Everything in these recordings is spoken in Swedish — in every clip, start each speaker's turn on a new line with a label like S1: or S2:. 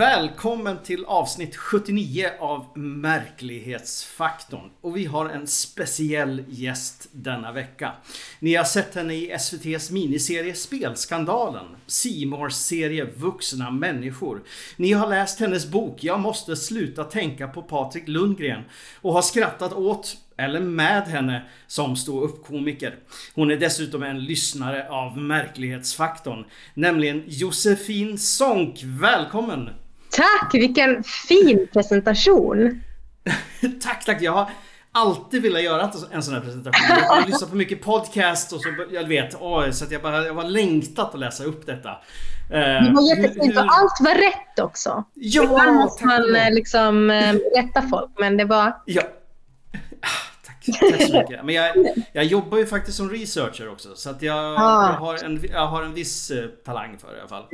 S1: Välkommen till avsnitt 79 av Märklighetsfaktorn. Och vi har en speciell gäst denna vecka. Ni har sett henne i SVTs miniserie Spelskandalen, Simors serie Vuxna människor. Ni har läst hennes bok Jag måste sluta tänka på Patrik Lundgren och har skrattat åt eller med henne som ståuppkomiker. Hon är dessutom en lyssnare av Märklighetsfaktorn, nämligen Josefin Sonck. Välkommen!
S2: Tack! Vilken fin presentation!
S1: tack, tack! Jag har alltid velat göra en sån här presentation. Jag har lyssnat på mycket podcast och så, jag vet, åh, så att jag bara, jag var längtat att läsa upp detta.
S2: Det var jättefint och allt var rätt också.
S1: Ja,
S2: Ibland måste man eh, liksom eh, rätta folk, men det var...
S1: Ja. Tack så mycket. Men jag, jag jobbar ju faktiskt som researcher också så att jag, ah. jag, har, en, jag har en viss eh, talang för det i alla fall.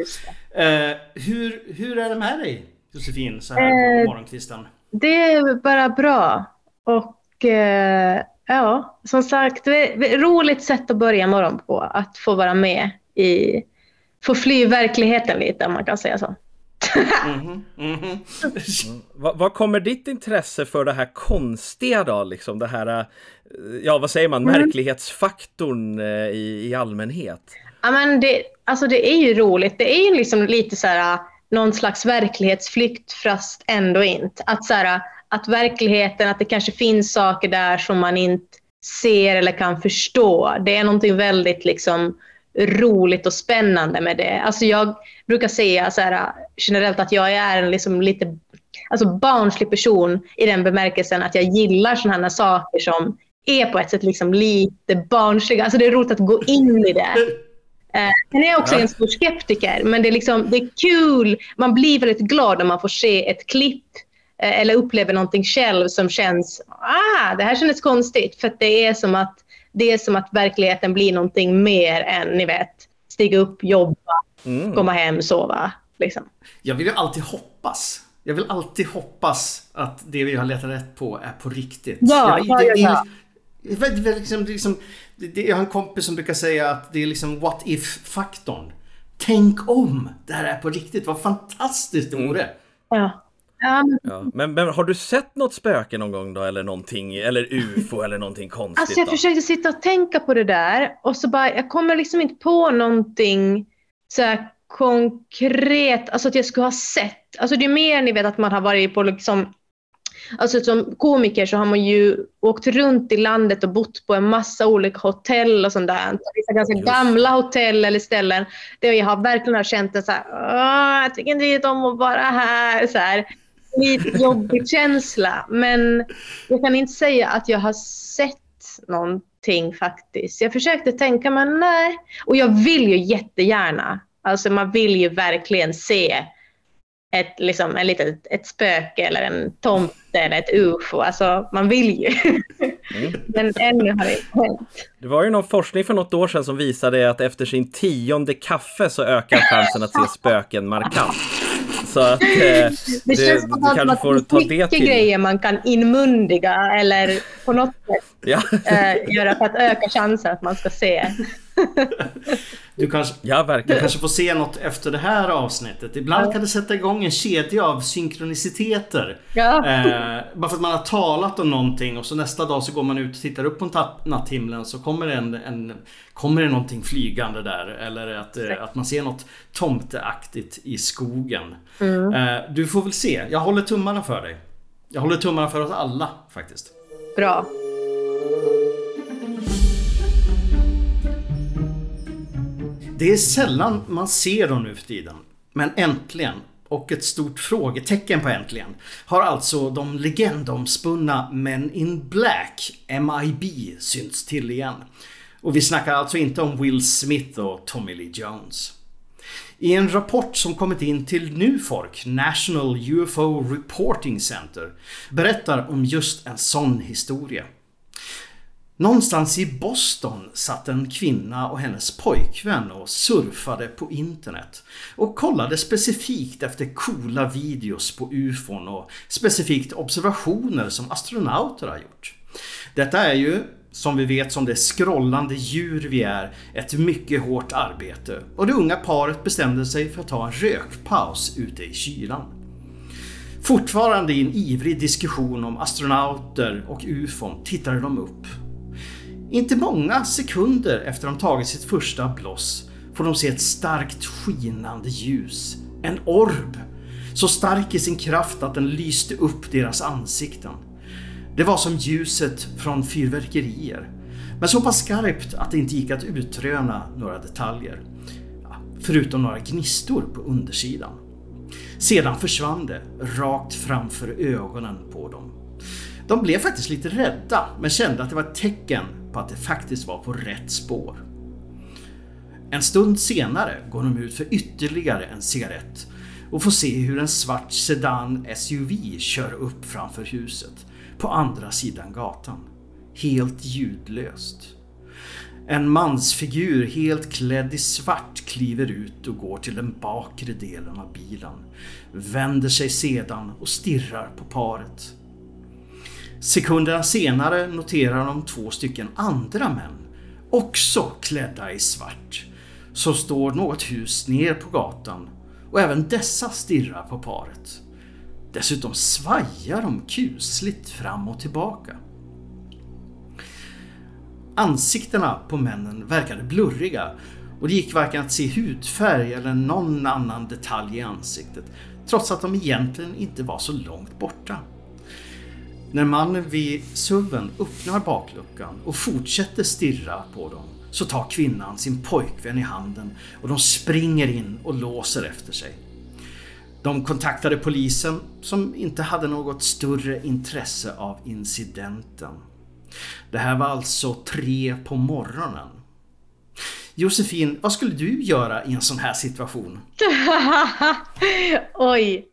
S1: Eh, hur, hur är det med dig Josefin så här på eh, morgonkvisten?
S2: Det är bara bra. Och eh, ja, som sagt, det är ett roligt sätt att börja morgon på. Att få vara med i, få fly verkligheten lite om man kan säga så.
S3: Mm-hmm, mm-hmm. mm. Vad kommer ditt intresse för det här konstiga då? Liksom det här, eh, ja vad säger man, mm. märklighetsfaktorn eh, i, i allmänhet?
S2: Ja men det, alltså det är ju roligt. Det är ju liksom lite så här någon slags verklighetsflykt fast ändå inte. Att, så här, att verkligheten, att det kanske finns saker där som man inte ser eller kan förstå. Det är någonting väldigt liksom roligt och spännande med det. Alltså jag brukar säga så här, generellt att jag är en liksom lite alltså barnslig person i den bemärkelsen att jag gillar sådana här saker som är på ett sätt liksom lite barnsliga. Alltså det är roligt att gå in i det. Eh, sen är jag också ja. en stor skeptiker, men det är, liksom, det är kul. Man blir väldigt glad när man får se ett klipp eh, eller upplever någonting själv som känns, ah, det här kändes konstigt. För det är som att det är som att verkligheten blir någonting mer än, ni vet, stiga upp, jobba, mm. komma hem, sova. Liksom.
S1: Jag vill ju alltid hoppas. Jag vill alltid hoppas att det vi har letat rätt på är på riktigt.
S2: Ja, jag, det, ja,
S1: ja. Det, liksom, liksom, det, jag har en kompis som brukar säga att det är liksom what if-faktorn. Tänk om det här är på riktigt. Vad fantastiskt det vore.
S2: Ja.
S3: Ja. ja. Men, men, har du sett något spöke någon gång då eller någonting eller ufo eller någonting konstigt?
S2: Alltså jag
S3: då?
S2: försökte sitta och tänka på det där och så bara, jag kommer liksom inte på någonting så här konkret, alltså att jag skulle ha sett. Alltså det är mer ni vet att man har varit på liksom Alltså som komiker så har man ju åkt runt i landet och bott på en massa olika hotell och sånt där. Vissa ganska Just. gamla hotell eller ställen där jag har verkligen känt en så här, jag tycker inte om att vara här. Så här lite jobbig känsla. Men jag kan inte säga att jag har sett någonting faktiskt. Jag försökte tänka, men nej. Och jag vill ju jättegärna. Alltså man vill ju verkligen se ett, liksom, en litet, ett spöke eller en tomte eller ett ufo. Alltså man vill ju. Mm. Men ännu har det inte hänt.
S3: Det var ju någon forskning för något år sedan som visade att efter sin tionde kaffe så ökar chansen att se spöken markant. Så att eh, det,
S2: det känns som att, kanske får ta det mycket till. grejer man kan inmundiga eller på något sätt ja. eh, göra för att öka chansen att man ska se.
S1: Du kanske, ja, du kanske får se något efter det här avsnittet. Ibland ja. kan det sätta igång en kedja av synkroniciteter. Ja. Eh, bara för att man har talat om någonting och så nästa dag så går man ut och tittar upp på natthimlen så kommer det, en, en, kommer det någonting flygande där. Eller att, eh, att man ser något tomteaktigt i skogen. Mm. Eh, du får väl se. Jag håller tummarna för dig. Jag håller tummarna för oss alla faktiskt.
S2: Bra.
S1: Det är sällan man ser dem nu för tiden. Men äntligen, och ett stort frågetecken på äntligen, har alltså de legendomspunna Men in Black, MIB, synts till igen. Och vi snackar alltså inte om Will Smith och Tommy Lee Jones. I en rapport som kommit in till Nufork, National UFO Reporting Center, berättar om just en sån historia. Någonstans i Boston satt en kvinna och hennes pojkvän och surfade på internet och kollade specifikt efter coola videos på ufon och specifikt observationer som astronauter har gjort. Detta är ju som vi vet som det scrollande djur vi är, ett mycket hårt arbete och det unga paret bestämde sig för att ta en rökpaus ute i kylan. Fortfarande i en ivrig diskussion om astronauter och ufon tittade de upp. Inte många sekunder efter de tagit sitt första bloss får de se ett starkt skinande ljus. En orb. Så stark i sin kraft att den lyste upp deras ansikten. Det var som ljuset från fyrverkerier. Men så pass skarpt att det inte gick att utröna några detaljer. Förutom några gnistor på undersidan. Sedan försvann det rakt framför ögonen på dem. De blev faktiskt lite rädda men kände att det var ett tecken på att det faktiskt var på rätt spår. En stund senare går de ut för ytterligare en cigarett och får se hur en svart sedan SUV kör upp framför huset på andra sidan gatan. Helt ljudlöst. En mansfigur helt klädd i svart kliver ut och går till den bakre delen av bilen. Vänder sig sedan och stirrar på paret. Sekunderna senare noterar de två stycken andra män, också klädda i svart, som står något hus ner på gatan och även dessa stirrar på paret. Dessutom svajar de kusligt fram och tillbaka. Ansiktena på männen verkade blurriga och det gick varken att se hudfärg eller någon annan detalj i ansiktet trots att de egentligen inte var så långt borta. När mannen vid suven öppnar bakluckan och fortsätter stirra på dem så tar kvinnan sin pojkvän i handen och de springer in och låser efter sig. De kontaktade polisen som inte hade något större intresse av incidenten. Det här var alltså tre på morgonen. Josefin, vad skulle du göra i en sån här situation?
S2: Oj.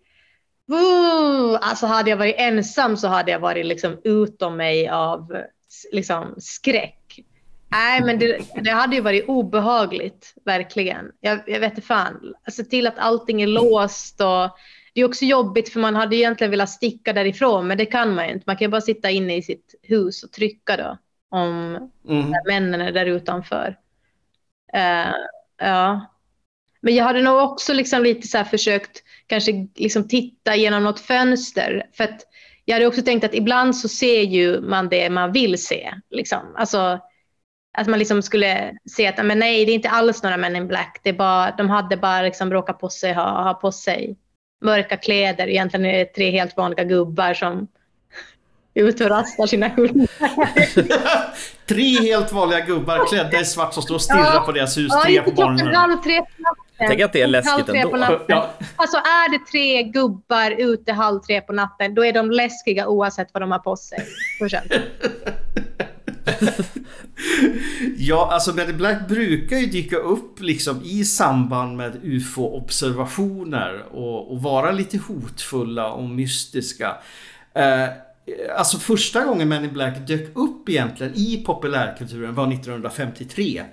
S2: Alltså hade jag varit ensam så hade jag varit liksom utom mig av liksom, skräck. Nej, men det, det hade ju varit obehagligt, verkligen. Jag, jag vet inte fan. Se till att allting är låst och det är också jobbigt för man hade egentligen velat sticka därifrån, men det kan man ju inte. Man kan ju bara sitta inne i sitt hus och trycka då om mm. männen är där utanför. Uh, ja. Men jag hade nog också liksom lite så försökt kanske liksom titta genom något fönster. För att jag hade också tänkt att ibland så ser ju man det man vill se. Liksom. Alltså, att man liksom skulle se att men nej, det är inte alls några Men in Black. Det bara, de hade bara liksom råkat på sig, ha, ha på sig mörka kläder. Egentligen är det tre helt vanliga gubbar som är ute och rastar sina hundar.
S1: tre helt vanliga gubbar klädda i svart som står och stirrar ja, på deras hus. Ja, tre på morgonen.
S2: Halv tre på
S3: natten. Tänk att det är läskigt ändå.
S2: Ja. Alltså är det tre gubbar ute halv tre på natten, då är de läskiga oavsett vad de har på sig.
S1: ja, alltså Men Black brukar ju dyka upp liksom i samband med UFO-observationer och, och, vara lite hotfulla och mystiska. Eh, alltså första gången Men in Black dök upp egentligen i populärkulturen var 1953.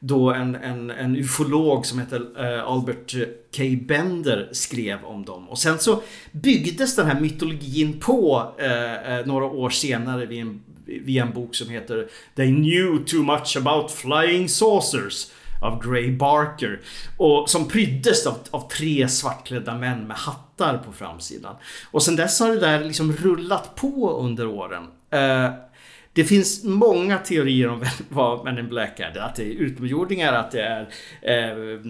S1: Då en, en, en ufolog som heter eh, Albert K. Bender skrev om dem. Och sen så byggdes den här mytologin på eh, eh, några år senare vid en via en bok som heter They knew too much about flying saucers av Gray Barker. Och som pryddes av, av, tre svartklädda män med hattar på framsidan. Och sen dess har det där liksom rullat på under åren. Uh, det finns många teorier om vad Men in Black är. Att det är utomjordingar, att det är eh,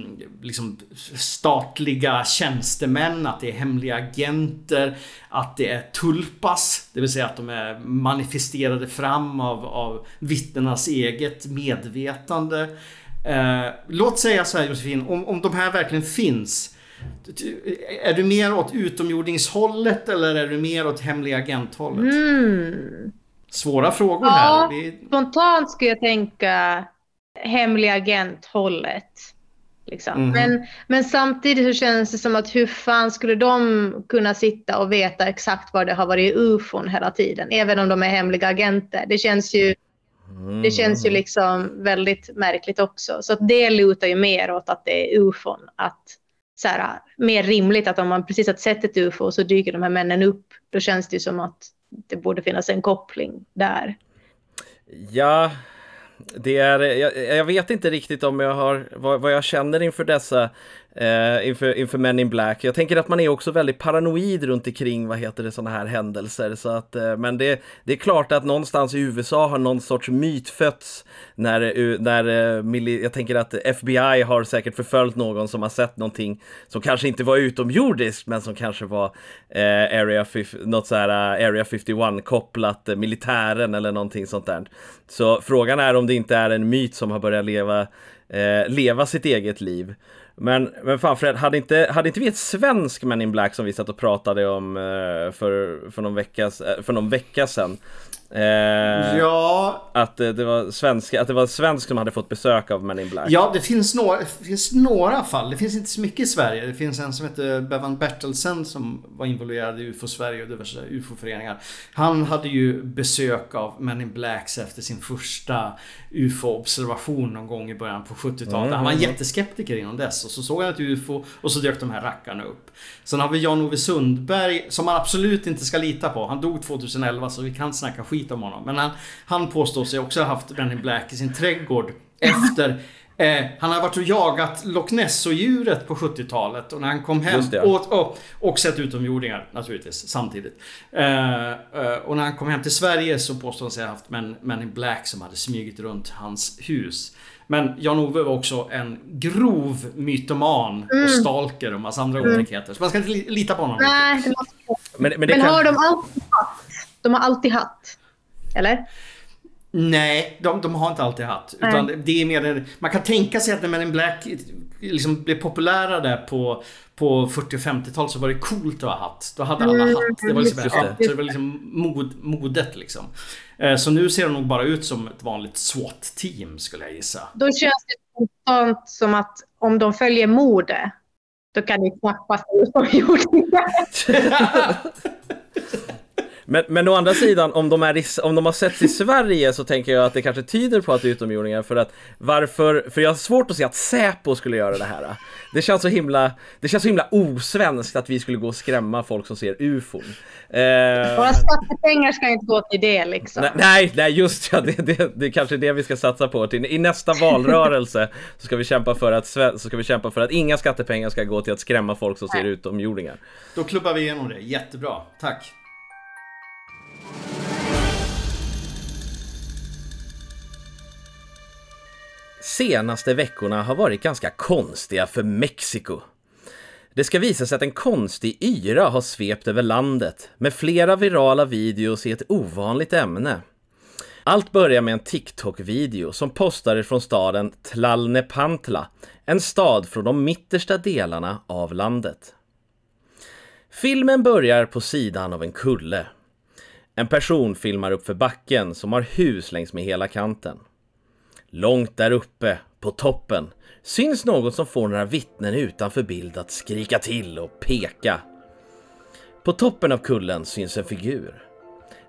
S1: liksom statliga tjänstemän, att det är hemliga agenter, att det är tulpas, det vill säga att de är manifesterade fram av, av vittnenas eget medvetande. Eh, låt säga så här Josefin, om, om de här verkligen finns är du mer åt utomjordingshållet eller är du mer åt hemliga agenthållet? Mm. Svåra frågor ja, här.
S2: Vi... Spontant skulle jag tänka hemlig agent-hållet. Liksom. Mm. Men, men samtidigt så känns det som att hur fan skulle de kunna sitta och veta exakt var det har varit ufon hela tiden, även om de är hemliga agenter. Det känns ju, mm. det känns ju liksom väldigt märkligt också. Så det lutar ju mer åt att det är ufon. Att, så här, mer rimligt att om man precis har sett ett ufo så dyker de här männen upp, då känns det ju som att det borde finnas en koppling där.
S3: Ja, det är, jag, jag, vet inte riktigt om jag har, vad, vad jag känner inför dessa eh, inför, inför Men in Black. Jag tänker att man är också väldigt paranoid runt omkring vad heter det, sådana här händelser. Så att, eh, men det, det är klart att någonstans i USA har någon sorts myt fötts när, eh, när eh, jag tänker att FBI har säkert förföljt någon som har sett någonting som kanske inte var utomjordiskt men som kanske var eh, Area, något så här, eh, Area 51 kopplat eh, militären eller någonting sånt där. Så frågan är om det inte är en myt som har börjat leva, eh, leva sitt eget liv. Men, men fan Fred, hade inte, hade inte vi ett svensk Men in Black som vi satt och pratade om eh, för, för, någon vecka, eh, för någon vecka sedan?
S1: Eh, ja.
S3: Att det var svenska, att det var svensk som hade fått besök av Men in Black.
S1: Ja, det finns, några, det finns några fall. Det finns inte så mycket i Sverige. Det finns en som heter Bevan Bertelsen som var involverad i UFO Sverige och diverse UFO-föreningar. Han hade ju besök av Men in Blacks efter sin första UFO-observation någon gång i början på 70-talet. Mm. Han var en jätteskeptiker innan dess. Och så såg han ett UFO och så dök de här rackarna upp. Sen har vi Jan-Ove Sundberg som man absolut inte ska lita på. Han dog 2011 så vi kan snacka skit skit om honom. Men han, han påstår sig också ha haft Men in Black i sin trädgård efter Eh, han har varit och jagat Loch Ness-djuret på 70-talet och när han kom hem och, och, och sett utomjordingar naturligtvis samtidigt. Eh, eh, och när han kom hem till Sverige så påstår han sig ha haft Men, Men in Black som hade smugit runt hans hus. Men Jan-Ove var också en grov mytoman mm. och stalker och massa andra mm. olikheter. Så man ska inte lita på honom.
S2: Nej, men, men, det men kan... har de alltid haft? De har alltid haft eller?
S1: Nej, de, de har inte alltid hatt. Utan det är mer, man kan tänka sig att när Men in Black liksom blev populära där på, på 40 och 50-talet så var det coolt att ha hatt. Då hade alla mm, hatt. Det var liksom, ja, så det var liksom mod, modet liksom. Eh, så nu ser de nog bara ut som ett vanligt SWAT-team skulle jag gissa.
S2: Då känns det spontant som att om de följer mode då kan det knappast vara utomjordingar.
S3: Men, men å andra sidan, om de, är i, om de har setts i Sverige så tänker jag att det kanske tyder på att det är utomjordingar för att varför, för jag har svårt att se att Säpo skulle göra det här. Det känns så himla, det känns så himla osvenskt att vi skulle gå och skrämma folk som ser ufon.
S2: Eh, Våra skattepengar ska inte gå till det liksom.
S3: Nej, nej just ja, det, det, det är kanske det vi ska satsa på. Till, I nästa valrörelse så ska vi kämpa för att, så ska vi kämpa för att inga skattepengar ska gå till att skrämma folk som ser utomjordingar.
S1: Då klubbar vi igenom det, jättebra, tack.
S3: Senaste veckorna har varit ganska konstiga för Mexiko. Det ska visa sig att en konstig yra har svept över landet med flera virala videos i ett ovanligt ämne. Allt börjar med en TikTok-video som postades från staden Tlalnepantla, en stad från de mittersta delarna av landet. Filmen börjar på sidan av en kulle en person filmar upp för backen som har hus längs med hela kanten. Långt där uppe, på toppen, syns något som får några vittnen utanför bild att skrika till och peka. På toppen av kullen syns en figur.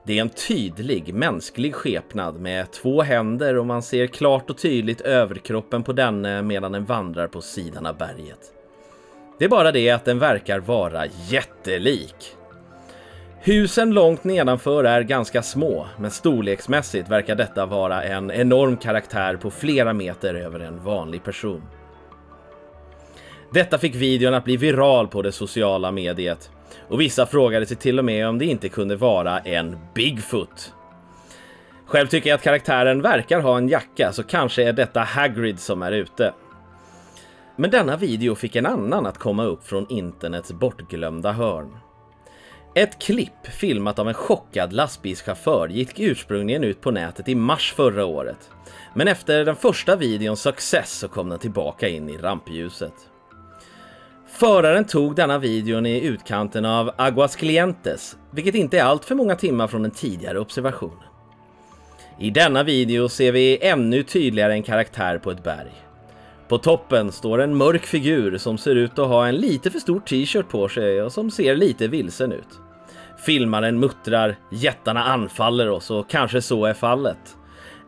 S3: Det är en tydlig mänsklig skepnad med två händer och man ser klart och tydligt överkroppen på denne medan den vandrar på sidan av berget. Det är bara det att den verkar vara jättelik. Husen långt nedanför är ganska små, men storleksmässigt verkar detta vara en enorm karaktär på flera meter över en vanlig person. Detta fick videon att bli viral på det sociala mediet och vissa frågade sig till och med om det inte kunde vara en Bigfoot. Själv tycker jag att karaktären verkar ha en jacka så kanske är detta Hagrid som är ute. Men denna video fick en annan att komma upp från internets bortglömda hörn. Ett klipp filmat av en chockad lastbilschaufför gick ursprungligen ut på nätet i mars förra året. Men efter den första videons success så kom den tillbaka in i rampljuset. Föraren tog denna videon i utkanten av Aguas Clientes, vilket inte är allt för många timmar från den tidigare observationen. I denna video ser vi ännu tydligare en karaktär på ett berg. På toppen står en mörk figur som ser ut att ha en lite för stor t-shirt på sig och som ser lite vilsen ut. Filmaren muttrar “Jättarna anfaller oss” och kanske så är fallet.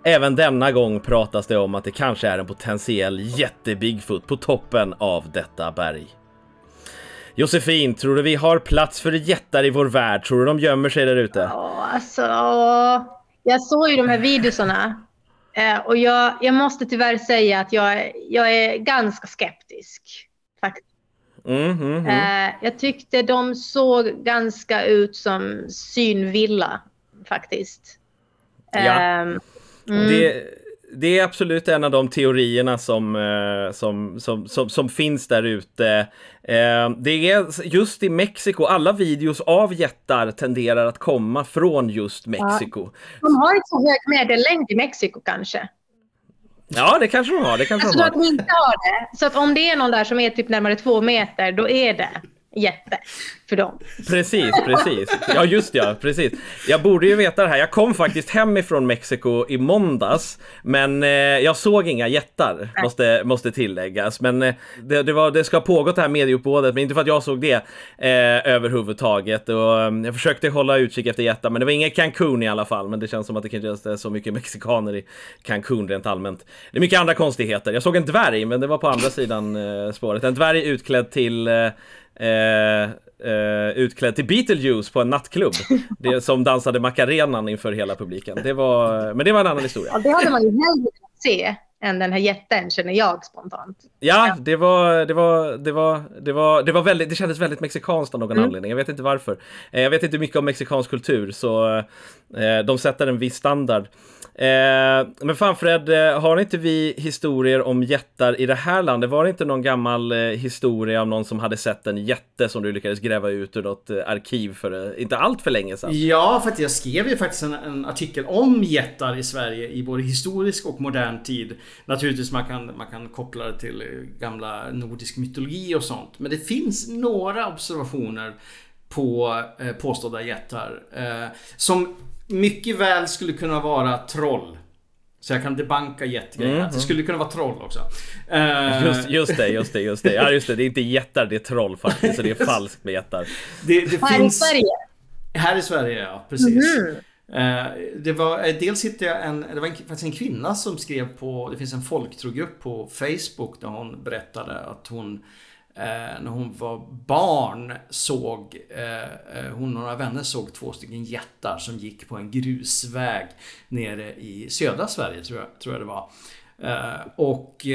S3: Även denna gång pratas det om att det kanske är en potentiell jätte-Bigfoot på toppen av detta berg. Josefin, tror du vi har plats för jättar i vår värld? Tror du de gömmer sig där ute?
S2: Ja, alltså... jag såg ju de här videorna och jag, jag måste tyvärr säga att jag, jag är ganska skeptisk. Faktiskt. Mm, mm, mm. Eh, jag tyckte de såg ganska ut som synvilla faktiskt.
S3: Ja. Um, det, det är absolut en av de teorierna som, eh, som, som, som, som finns där ute. Eh, det är just i Mexiko, alla videos av jättar tenderar att komma från just Mexiko.
S2: Ja. De har inte så hög medellängd i Mexiko kanske.
S3: Ja, det kanske de har. Det kanske
S2: jag
S3: de
S2: har. att de inte har det. Så att om det är någon där som är typ närmare två meter, då är det jätte för dem.
S3: Precis, precis. Ja, just ja, precis. Jag borde ju veta det här. Jag kom faktiskt hemifrån Mexiko i måndags, men eh, jag såg inga jättar, måste, måste tilläggas. Men eh, det, det, var, det ska ha pågått det här medieuppbådet, men inte för att jag såg det eh, överhuvudtaget. Och, eh, jag försökte hålla utkik efter jättar, men det var inget Cancún i alla fall. Men det känns som att det kanske är så mycket mexikaner i Cancún rent allmänt. Det är mycket andra konstigheter. Jag såg en dvärg, men det var på andra sidan eh, spåret. En dvärg utklädd till eh, eh, utklädd till Beetlejuice på en nattklubb. Det, som dansade Macarenan inför hela publiken. Det var, men det var en annan historia.
S2: Ja, det hade man ju hellre se än den här jätten känner jag spontant.
S3: Ja, det var, det var, det var, det var, det var väldigt, det kändes väldigt mexikanskt av någon mm. anledning. Jag vet inte varför. Eh, jag vet inte mycket om mexikansk kultur, så Eh, de sätter en viss standard. Eh, men fan Fred, eh, har inte vi historier om jättar i det här landet? Var det inte någon gammal eh, historia om någon som hade sett en jätte som du lyckades gräva ut ur något eh, arkiv för eh, inte allt för länge sedan?
S1: Ja, för att jag skrev ju faktiskt en, en, artikel om jättar i Sverige i både historisk och modern tid. Naturligtvis man kan, man kan koppla det till eh, gamla nordisk mytologi och sånt. Men det finns några observationer på eh, påstådda jättar. Eh, som mycket väl skulle kunna vara troll. Så jag kan debanka jättegrejer. Mm, det mm. skulle kunna vara troll också.
S3: Uh... Just, just det, just det, just det. Ja, just det. Det är inte jättar, det är troll faktiskt. Så det är falskt med jättar.
S2: Det, det här finns... i Sverige?
S1: Här i Sverige, ja. Precis. Mm. Uh, det var, uh, dels hittade jag en, det var en, faktiskt en kvinna som skrev på, det finns en folktrogrupp på Facebook där hon berättade att hon Eh, Eh, när hon var barn såg eh, eh, hon och några vänner såg två stycken jättar som gick på en grusväg nere i södra Sverige tror jag, tror jag det var. Eh, och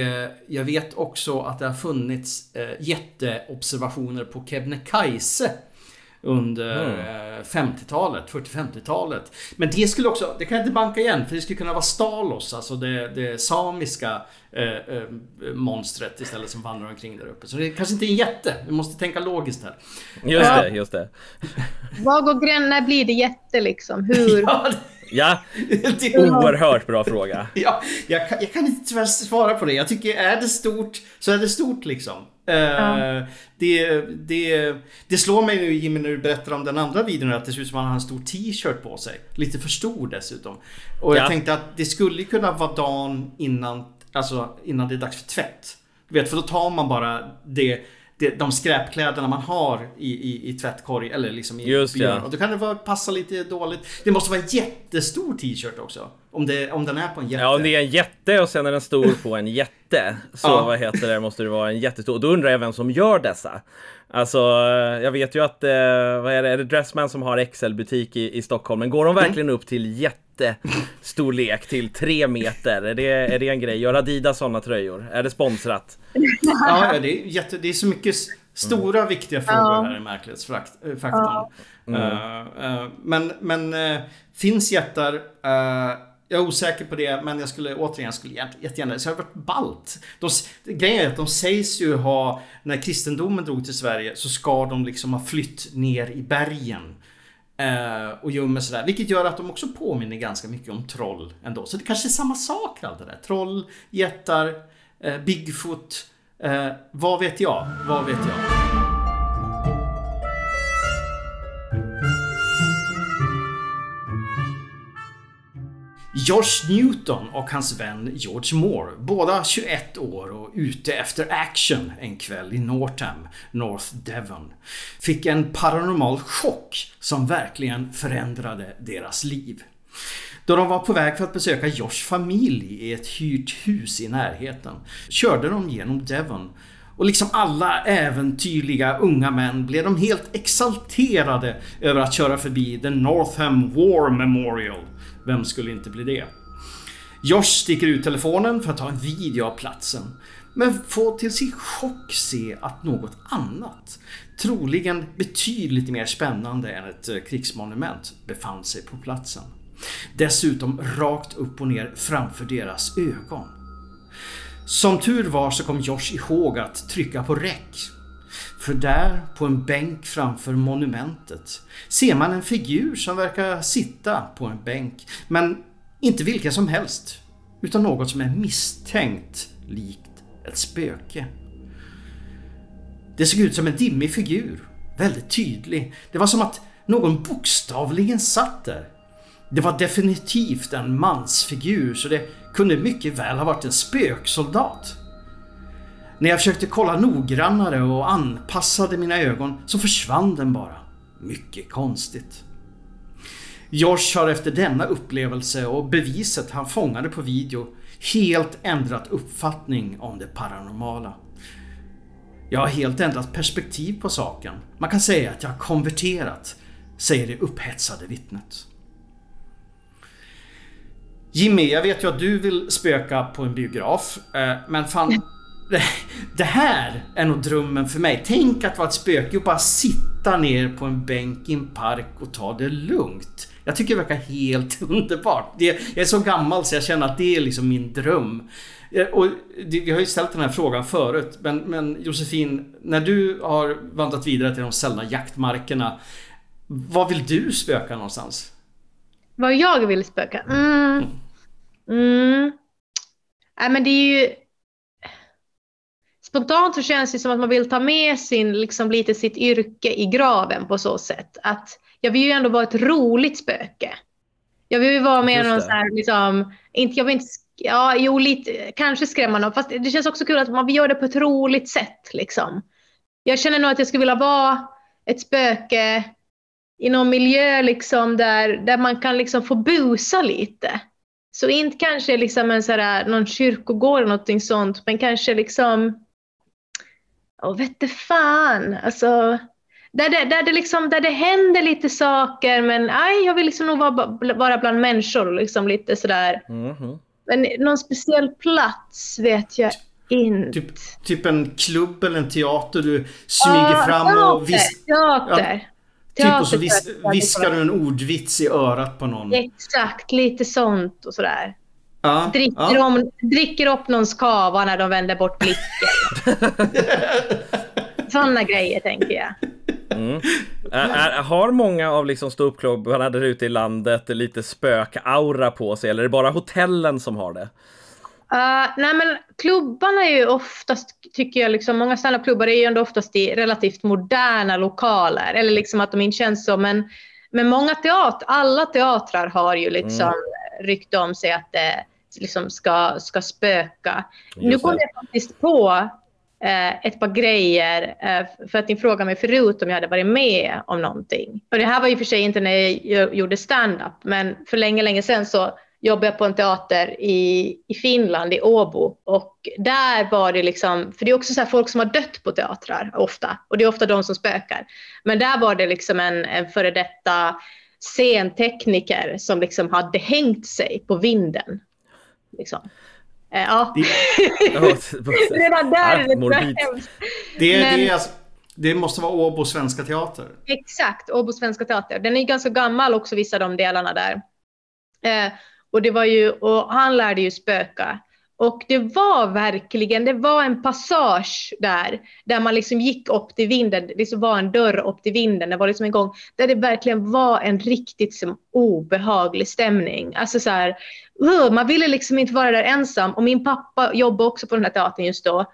S1: jag vet också att det har funnits jätteobservationer på Kebnekaise under mm. 50-talet, 40-50-talet. Men det skulle också, det kan jag inte banka igen, för det skulle kunna vara Stalos, alltså det, det samiska eh, eh, monstret istället som vandrar omkring där uppe. Så det är kanske inte är en jätte, vi måste tänka logiskt här.
S3: Just det, just det.
S2: Var går gränsen, när blir det jätte liksom? Hur?
S3: Ja, Ja, oerhört bra fråga.
S1: Ja, jag, kan, jag kan inte tyvärr svara på det. Jag tycker, är det stort så är det stort liksom. Uh, det, det, det slår mig nu Jimmy när du berättar om den andra videon att det ser ut som att han har en stor t-shirt på sig. Lite för stor dessutom. Och jag ja. tänkte att det skulle kunna vara dagen innan, alltså innan det är dags för tvätt. Du vet, för då tar man bara det de skräpkläderna man har i, i, i tvättkorg eller liksom i
S3: Just ja.
S1: Och då kan det vara, passa lite dåligt. Det måste vara en jättestor t-shirt också. Om, det, om den är på en jätte.
S3: Ja, om det är en jätte och sen är den stor på en jätte. Så ja. vad heter det, måste det vara en jättestor. Då undrar jag vem som gör dessa. Alltså, jag vet ju att, eh, vad är det, är det Dressman som har XL-butik i, i Stockholm. Men går de verkligen upp till jättestorlek, till tre meter? Är det, är det en grej? Gör Adidas sådana tröjor? Är det sponsrat?
S1: Ja, det är, jätte, det är så mycket stora mm. viktiga frågor här i märklighetsfaktorn. Ja. Mm. Uh, uh, men men uh, finns jättar jag är osäker på det, men jag skulle återigen skulle jättegärna... Så det har varit ballt. De, grejen är att de sägs ju ha... När kristendomen drog till Sverige så ska de liksom ha flytt ner i bergen. Eh, och gömmer sådär. Vilket gör att de också påminner ganska mycket om troll ändå. Så det kanske är samma sak allt det där. Troll, jättar, eh, Bigfoot. Eh, vad vet jag? Vad vet jag? Josh Newton och hans vän George Moore, båda 21 år och ute efter action en kväll i Northam, North Devon, fick en paranormal chock som verkligen förändrade deras liv. Då de var på väg för att besöka Josh familj i ett hyrt hus i närheten körde de genom Devon och liksom alla äventyrliga unga män blev de helt exalterade över att köra förbi The Northam War Memorial vem skulle inte bli det? Josh sticker ut telefonen för att ta en video av platsen. Men får till sin chock se att något annat, troligen betydligt mer spännande än ett eh, krigsmonument, befann sig på platsen. Dessutom rakt upp och ner framför deras ögon. Som tur var så kom Josh ihåg att trycka på räck. För där, på en bänk framför monumentet, ser man en figur som verkar sitta på en bänk. Men inte vilken som helst, utan något som är misstänkt likt ett spöke. Det såg ut som en dimmig figur, väldigt tydlig. Det var som att någon bokstavligen satt där. Det var definitivt en mansfigur så det kunde mycket väl ha varit en spöksoldat. När jag försökte kolla noggrannare och anpassade mina ögon så försvann den bara. Mycket konstigt. Josh har efter denna upplevelse och beviset han fångade på video helt ändrat uppfattning om det paranormala. Jag har helt ändrat perspektiv på saken. Man kan säga att jag har konverterat, säger det upphetsade vittnet. Jimmy, jag vet ju att du vill spöka på en biograf. Eh, men fan, det här är nog drömmen för mig. Tänk att vara ett spöke och bara sitta ner på en bänk i en park och ta det lugnt. Jag tycker det verkar helt underbart. jag är så gammal så jag känner att det är liksom min dröm. Eh, och vi har ju ställt den här frågan förut, men, men Josefin, när du har vandrat vidare till de sällna jaktmarkerna, var vill du spöka någonstans?
S2: Var jag vill spöka? Mm. Mm. Nej, men det är ju... Spontant så känns det som att man vill ta med sin, liksom lite sitt yrke i graven på så sätt. Att jag vill ju ändå vara ett roligt spöke. Jag vill ju vara med någon så här, liksom, inte, jag vill inte, ja, jo, lite, kanske skrämmande, fast det känns också kul att man vill göra det på ett roligt sätt, liksom. Jag känner nog att jag skulle vilja vara ett spöke i någon miljö, liksom, där, där man kan liksom få busa lite. Så inte kanske liksom en sådär, någon kyrkogård eller någonting sånt, men kanske liksom, jag vet inte fan, alltså där det, där, det liksom, där det händer lite saker men aj, jag vill liksom nog vara, vara bland människor liksom lite sådär. Mm. Men någon speciell plats vet jag inte.
S1: Typ, typ en klubb eller en teater du smyger ah, fram
S2: teater,
S1: och vis
S2: teater.
S1: Ja, typ och så vis viskar du en ordvits i örat på någon.
S2: Exakt, lite sånt och sådär. Ja, dricker, ja. Om, dricker upp någons kava när de vänder bort blicken. Sådana grejer tänker jag.
S3: Mm. Är, är, har många av liksom ståuppklubbarna där ute i landet lite spökaura på sig eller är det bara hotellen som har det?
S2: Uh, nej men klubbarna är ju oftast, tycker jag, liksom, många standupklubbar är ju ändå oftast i relativt moderna lokaler. Eller liksom att de inte känns så. Men, men många teatrar, alla teatrar har ju liksom mm. rykte om sig att det liksom ska, ska spöka. Just nu kom jag faktiskt på eh, ett par grejer. Eh, för att ni frågade mig förut om jag hade varit med om någonting. Och det här var ju för sig inte när jag gjorde stand-up, men för länge, länge sedan så jobbade jag på en teater i, i Finland, i Åbo. Och där var det liksom, för det är också så folk som har dött på teatrar ofta, och det är ofta de som spökar. Men där var det liksom en, en före detta scentekniker som liksom hade hängt sig på vinden. Liksom. Eh, ja. Redan där är det hemskt.
S1: Det, Men, det, alltså, det måste vara Åbo Svenska Teater.
S2: Exakt, Åbo Svenska Teater. Den är ganska gammal också, vissa av de delarna där. Eh, och, det var ju, och han lärde ju spöka. Och det var verkligen, det var en passage där, där man liksom gick upp till vinden, det liksom var en dörr upp till vinden, det var liksom en gång, där det verkligen var en riktigt som obehaglig stämning. Alltså så här, uh, man ville liksom inte vara där ensam. Och min pappa jobbade också på den här teatern just då.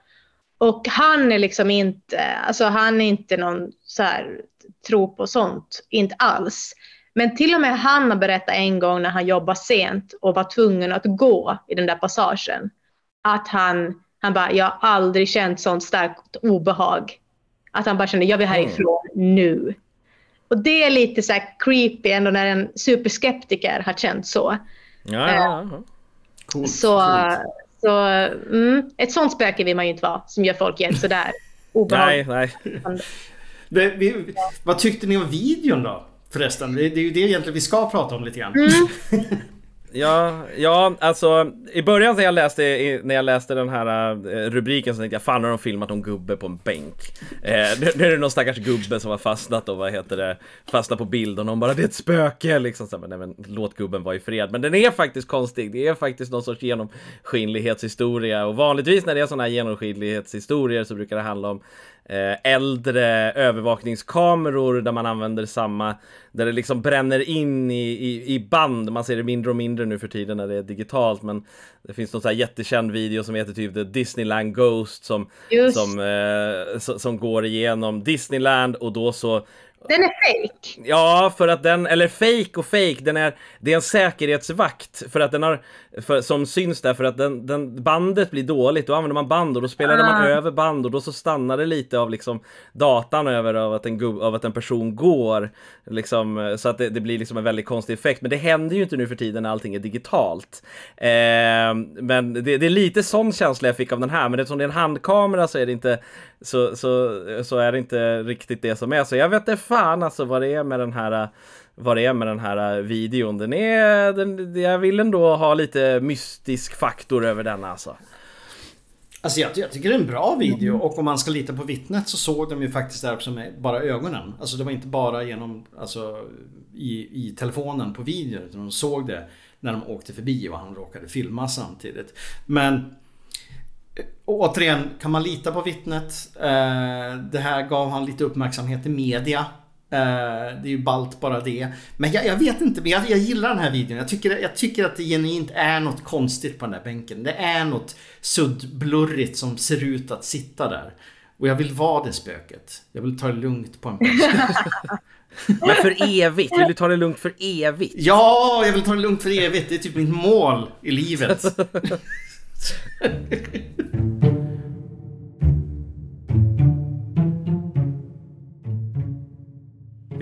S2: Och han är liksom inte, alltså han är inte någon så här, tro på sånt, inte alls. Men till och med han har berättat en gång när han jobbade sent och var tvungen att gå i den där passagen. Att han, han bara, jag har aldrig känt sånt starkt obehag. Att han bara kände, jag vill härifrån mm. nu. Och det är lite så creepy ändå när en superskeptiker har känt så. Ja, ja, ja. Eh, coolt, så, coolt. så mm, ett sånt spöke vill man ju inte vara som gör folk helt sådär
S3: obehagligt. Nej,
S1: nej. vi, vad tyckte ni om videon då? Förresten, det, det är ju det egentligen vi ska prata om lite grann. Mm.
S3: Ja, ja, alltså i början när jag läste, när jag läste den här uh, rubriken så tänkte jag fan har de filmat en gubbe på en bänk? Eh, nu är det någon stackars gubbe som har fastnat och vad heter det, fastnat på bild och någon bara det är ett spöke liksom. Så, men, nej, men, låt gubben vara i fred. Men den är faktiskt konstig, det är faktiskt någon sorts genomskinlighetshistoria och vanligtvis när det är sådana här genomskinlighetshistorier så brukar det handla om Eh, äldre övervakningskameror där man använder samma, där det liksom bränner in i, i, i, band. Man ser det mindre och mindre nu för tiden när det är digitalt, men det finns någon sån här jättekänd video som heter typ The Disneyland Ghost som, som, eh, som går igenom Disneyland och då så
S2: den är fake.
S3: Ja, för att den, eller fake och fake, den är, det är en säkerhetsvakt för att den har, för, som syns där för att den, den, bandet blir dåligt, då använder man band och då spelade ah. man över band och då så stannar det lite av liksom datan över av att en, av att en person går. Liksom, så att det, det, blir liksom en väldigt konstig effekt. Men det händer ju inte nu för tiden när allting är digitalt. Eh, men det, det, är lite sån känsla jag fick av den här, men eftersom det är en handkamera så är det inte så, så, så är det inte riktigt det som är. Så jag vet inte fan alltså vad det är med den här vad det är med den här eh, videon. Den är, den, jag vill ändå ha lite mystisk faktor över den alltså.
S1: Alltså jag, jag, tycker det är en bra video och om man ska lita på vittnet så såg de ju faktiskt där också med bara ögonen. Alltså det var inte bara genom, alltså i, i telefonen på videon utan de såg det när de åkte förbi och han råkade filma samtidigt. Men eh, Återigen, kan man lita på vittnet? Eh, det här gav han lite uppmärksamhet i media. Eh, det är ju ballt bara det. Men jag, jag vet inte, men jag, jag, gillar den här videon. Jag tycker, jag tycker att det genuint är något konstigt på den där bänken. Det är något suddblurrigt som ser ut att sitta där. Och jag vill vara det spöket. Jag vill ta det lugnt på en plats.
S3: Men för evigt? Vill du ta det lugnt för evigt?
S1: Ja, jag vill ta det lugnt för evigt. Det är typ mitt mål i livet.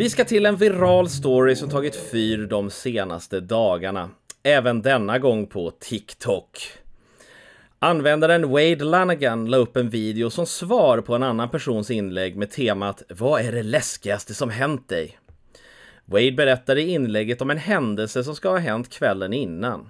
S3: Vi ska till en viral story som tagit fyr de senaste dagarna. Även denna gång på TikTok. Användaren Wade Lanagan la upp en video som svar på en annan persons inlägg med temat Vad är det läskigaste som hänt dig? Wade berättade i inlägget om en händelse som ska ha hänt kvällen innan.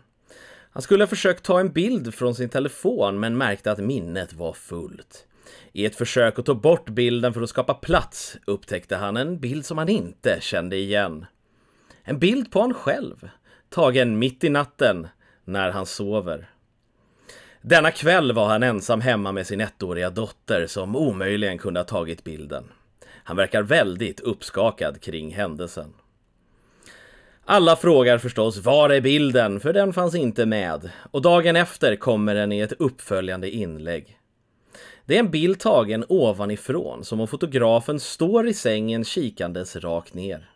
S3: Han skulle ha försökt ta en bild från sin telefon men märkte att minnet var fullt. I ett försök att ta bort bilden för att skapa plats upptäckte han en bild som han inte kände igen. En bild på han själv, tagen mitt i natten när han sover. Denna kväll var han ensam hemma med sin ettåriga dotter som omöjligen kunde ha tagit bilden. Han verkar väldigt uppskakad kring händelsen. Alla frågar förstås var är bilden, för den fanns inte med. Och dagen efter kommer den i ett uppföljande inlägg. Det är en bild tagen ovanifrån, som om fotografen står i sängen kikandes rakt ner.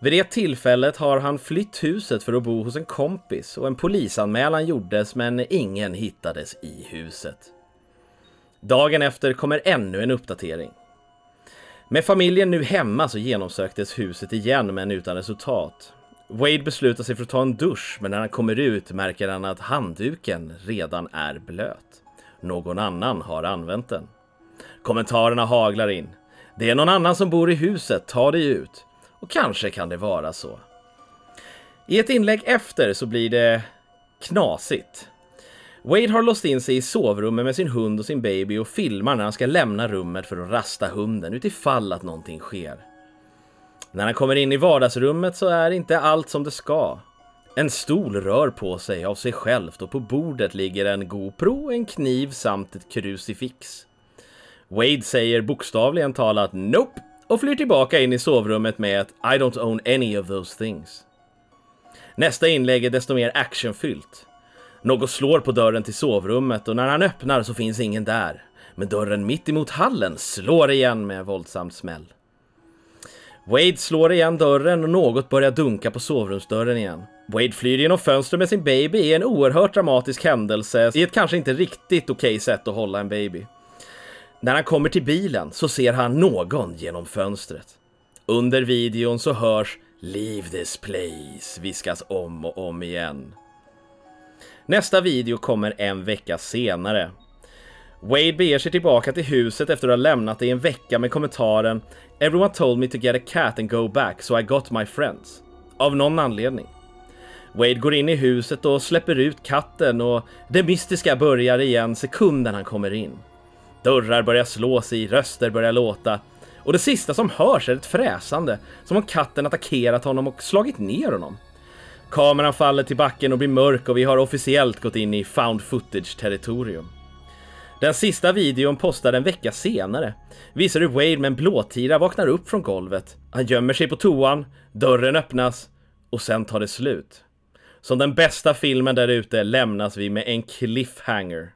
S3: Vid det tillfället har han flytt huset för att bo hos en kompis och en polisanmälan gjordes men ingen hittades i huset. Dagen efter kommer ännu en uppdatering. Med familjen nu hemma så genomsöktes huset igen men utan resultat. Wade beslutar sig för att ta en dusch men när han kommer ut märker han att handduken redan är blöt. Någon annan har använt den. Kommentarerna haglar in. Det är någon annan som bor i huset, ta dig ut. Och kanske kan det vara så. I ett inlägg efter så blir det knasigt. Wade har låst in sig i sovrummet med sin hund och sin baby och filmar när han ska lämna rummet för att rasta hunden utifall att någonting sker. När han kommer in i vardagsrummet så är inte allt som det ska. En stol rör på sig av sig självt och på bordet ligger en GoPro, en kniv samt ett krucifix. Wade säger bokstavligen talat Nope och flyr tillbaka in i sovrummet med ett I don't own any of those things. Nästa inlägg är desto mer actionfyllt. Något slår på dörren till sovrummet och när han öppnar så finns ingen där. Men dörren mitt emot hallen slår igen med våldsam smäll. Wade slår igen dörren och något börjar dunka på sovrumsdörren igen. Wade flyr genom fönstret med sin baby i en oerhört dramatisk händelse i ett kanske inte riktigt okej okay sätt att hålla en baby. När han kommer till bilen så ser han någon genom fönstret. Under videon så hörs “Leave this place” viskas om och om igen. Nästa video kommer en vecka senare. Wade beger sig tillbaka till huset efter att ha lämnat det i en vecka med kommentaren “Everyone told me to get a cat and go back so I got my friends”. Av någon anledning. Wade går in i huset och släpper ut katten och det mystiska börjar igen sekunden han kommer in. Dörrar börjar slås i, röster börjar låta och det sista som hörs är ett fräsande, som om katten attackerat honom och slagit ner honom. Kameran faller till backen och blir mörk och vi har officiellt gått in i found footage-territorium. Den sista videon postad en vecka senare visar hur Wade med en blåtira vaknar upp från golvet. Han gömmer sig på toan, dörren öppnas och sen tar det slut. Som den bästa filmen där ute lämnas vi med en cliffhanger.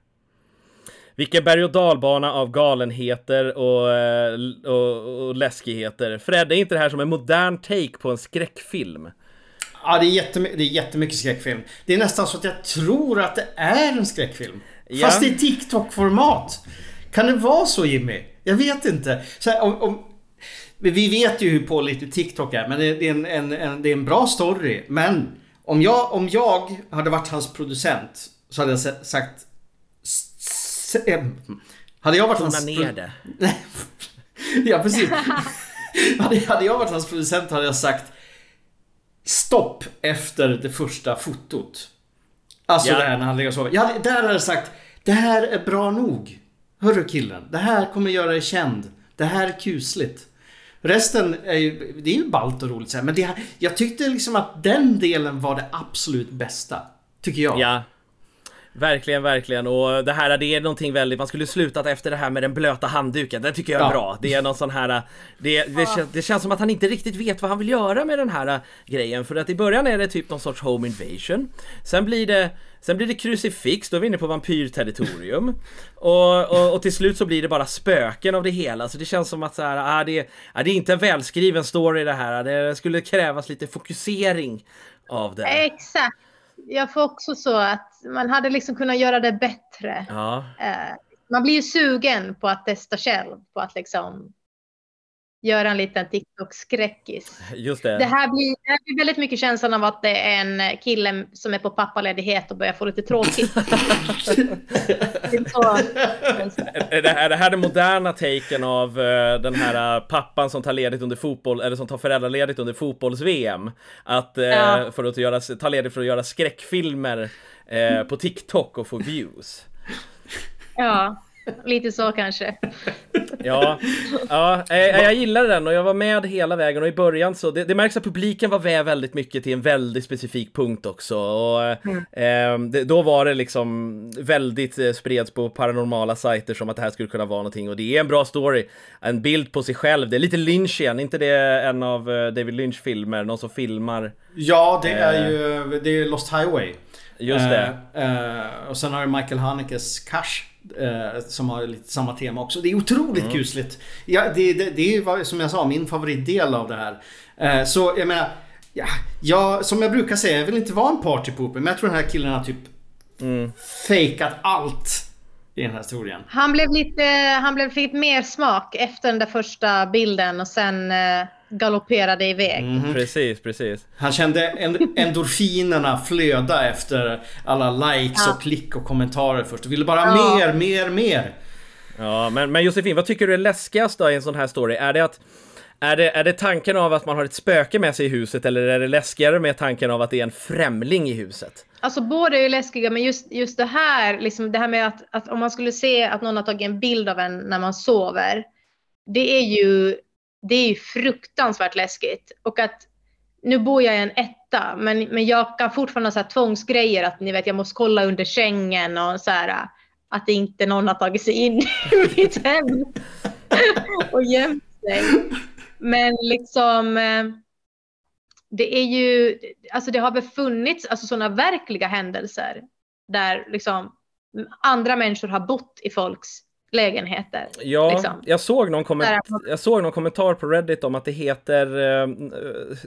S3: Vilken berg och dalbana av galenheter och, eh, och, och läskigheter. Fred, är inte det här som en modern take på en skräckfilm?
S1: Ja, det är, jättemy det är jättemycket skräckfilm. Det är nästan så att jag tror att det är en skräckfilm. Ja. Fast i TikTok-format. Kan det vara så Jimmy? Jag vet inte. Här, om, om, vi vet ju hur pålitlig TikTok är, men det är en, en, en, det är en bra story. Men om jag, om jag hade varit hans producent så hade jag sagt... Hade jag varit
S3: Tona
S1: hans...
S3: ner det.
S1: ja, precis. hade jag varit hans producent hade jag sagt stopp efter det första fotot. Alltså ja. det här när han ligger och sover. Ja, där hade jag sagt det här är bra nog. Hörru killen, det här kommer göra dig känd. Det här är kusligt. Resten är ju, det är ju ballt och roligt men det, jag tyckte liksom att den delen var det absolut bästa. Tycker jag.
S3: Ja, Verkligen, verkligen. Och det här, det är någonting väldigt, man skulle slutat efter det här med den blöta handduken. Det tycker jag är ja. bra. Det är någon sån här, det, det, ja. det, känns som att han inte riktigt vet vad han vill göra med den här grejen. För att i början är det typ någon sorts home invasion. Sen blir det Sen blir det krucifix, då är vi inne på vampyrterritorium. Och, och, och, till slut så blir det bara spöken av det hela. Så det känns som att så här, ah, det, ah, det är inte en välskriven story det här. Det skulle krävas lite fokusering av det.
S2: Exakt jag får också så att man hade liksom kunnat göra det bättre.
S3: Ja.
S2: Eh, man blir ju sugen på att testa själv, på att liksom göra en liten TikTok-skräckis.
S3: Just det.
S2: Det här, blir, det här blir väldigt mycket känslan av att det är en kille som är på pappaledighet och börjar få lite tråkigt.
S3: är, det, är det här den moderna taken av uh, den här uh, pappan som tar ledigt under fotboll, eller som tar föräldraledigt under fotbolls-VM? Att, uh, ja. för att göra, ta ledigt för att göra skräckfilmer på TikTok och få views.
S2: Ja. Lite så kanske.
S3: Ja, ja jag, gillade den och jag var med hela vägen och i början så det, det märks att publiken var med väldigt mycket till en väldigt specifik punkt också. Och, mm. eh, det, då var det liksom väldigt eh, spreds på paranormala sajter som att det här skulle kunna vara någonting och det är en bra story. En bild på sig själv, det är lite Lynch igen, inte det en av eh, David Lynch filmer, någon som filmar?
S1: Ja, det är ju det är Lost Highway.
S3: Just det.
S1: Eh, eh, och sen har du Michael Hanekes Cash Eh, som har lite samma tema också. Det är otroligt mm. kusligt. Ja, det, det, det är som jag sa min favoritdel av det här. Eh, så jag menar, ja, jag, som jag brukar säga, jag vill inte vara en partypooper men jag tror den här killen har typ mm. fejkat allt i den här historien.
S2: Han blev lite, han blev lite mer smak efter den där första bilden och sen eh, galopperade iväg.
S3: Mm, precis, precis.
S1: Han kände endorfinerna flöda efter alla likes ja. och klick och kommentarer först. Ville bara ja. mer, mer, mer.
S3: Ja, men, men Josefin, vad tycker du är läskigast då i en sån här story? Är det att är det, är det tanken av att man har ett spöke med sig i huset eller är det läskigare med tanken av att det är en främling i huset?
S2: Alltså båda är ju läskiga, men just, just det här, liksom det här med att, att om man skulle se att någon har tagit en bild av en när man sover, det är ju det är ju fruktansvärt läskigt. Och att nu bor jag i en etta, men, men jag kan fortfarande ha så här tvångsgrejer att ni vet, jag måste kolla under sängen och så här att inte någon har tagit sig in i mitt hem och gömt sig. Men liksom, eh, det är ju, alltså det har befunnits alltså sådana verkliga händelser där liksom andra människor har bott i folks lägenheter.
S3: Ja, liksom. jag, såg någon jag såg någon kommentar på Reddit om att det heter, eh,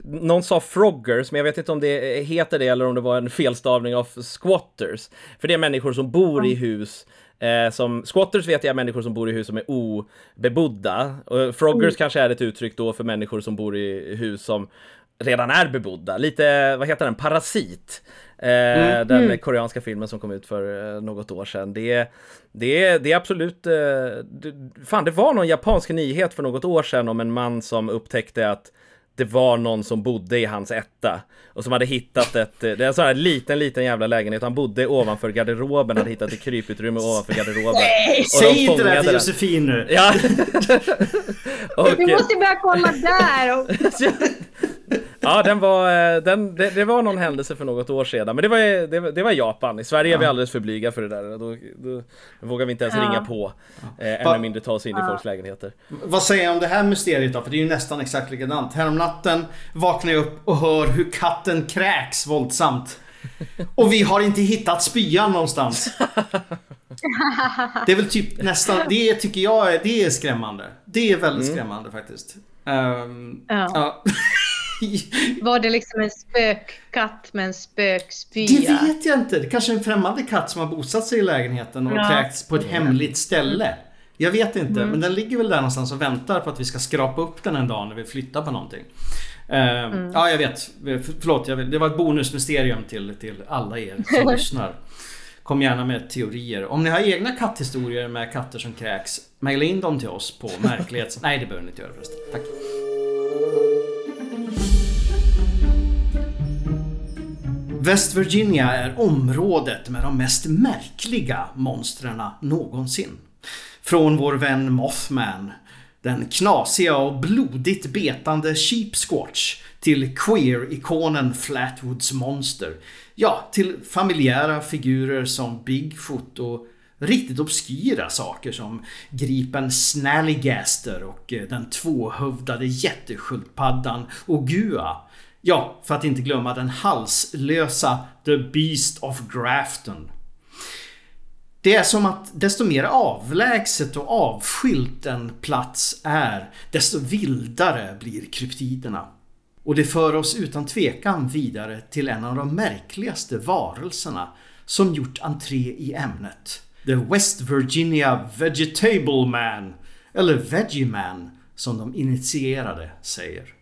S3: någon sa froggers, men jag vet inte om det heter det eller om det var en felstavning av squatters. För det är människor som bor mm. i hus Eh, som squatters vet jag är människor som bor i hus som är obebodda. Och froggers mm. kanske är ett uttryck då för människor som bor i hus som redan är bebodda. Lite, vad heter den, Parasit. Eh, mm. Den mm. koreanska filmen som kom ut för eh, något år sedan. Det, det, det är absolut... Eh, det, fan, det var någon japansk nyhet för något år sedan om en man som upptäckte att det var någon som bodde i hans etta och som hade hittat ett, det är en sån här liten, liten jävla lägenhet. Han bodde ovanför garderoben, hade hittat ett kryputrymme ovanför garderoben.
S1: Nej, säg inte det till Josefin nu!
S3: Ja.
S2: och, Vi måste börja kolla där! Och...
S3: ja, den var, eh, den, det, det, var någon händelse för något år sedan. Men det var, det, det var Japan. I Sverige ja. är vi alldeles för blyga för det där. Då, då vågar vi inte ens ja. ringa på. Eh, ännu mindre ta oss in i folks lägenheter.
S1: Vad säger jag om det här mysteriet då? För det är ju nästan exakt likadant. Härom natten vaknar jag upp och hör hur katten kräks våldsamt. Och vi har inte hittat spyan någonstans. Det är väl typ nästan, det tycker jag det är skrämmande. Det är väldigt mm. skrämmande faktiskt. Um, ja. ja.
S2: Var det liksom en spökkatt med en spökspya?
S1: Det vet jag inte. Det kanske är en främmande katt som har bosatt sig i lägenheten och ja. kräkts på ett hemligt ställe. Jag vet inte, mm. men den ligger väl där någonstans och väntar på att vi ska skrapa upp den en dag när vi flyttar på någonting. Uh, mm. Ja, jag vet. Förlåt, jag vet. det var ett bonusmysterium till, till alla er som lyssnar. Kom gärna med teorier. Om ni har egna katthistorier med katter som kräks, maila in dem till oss på märklighets... Nej, det behöver ni inte göra förresten. Tack. West Virginia är området med de mest märkliga monstren någonsin. Från vår vän Mothman, den knasiga och blodigt betande Sheep Squatch till queer-ikonen Flatwoods Monster. Ja, till familjära figurer som Bigfoot och riktigt obskyra saker som gripen Snallygaster och eh, den tvåhövdade jättesköldpaddan Ogua Ja, för att inte glömma den halslösa The Beast of Grafton. Det är som att desto mer avlägset och avskilt en plats är, desto vildare blir kryptiderna. Och det för oss utan tvekan vidare till en av de märkligaste varelserna som gjort entré i ämnet. The West Virginia Vegetable Man, eller Veggie Man som de initierade säger.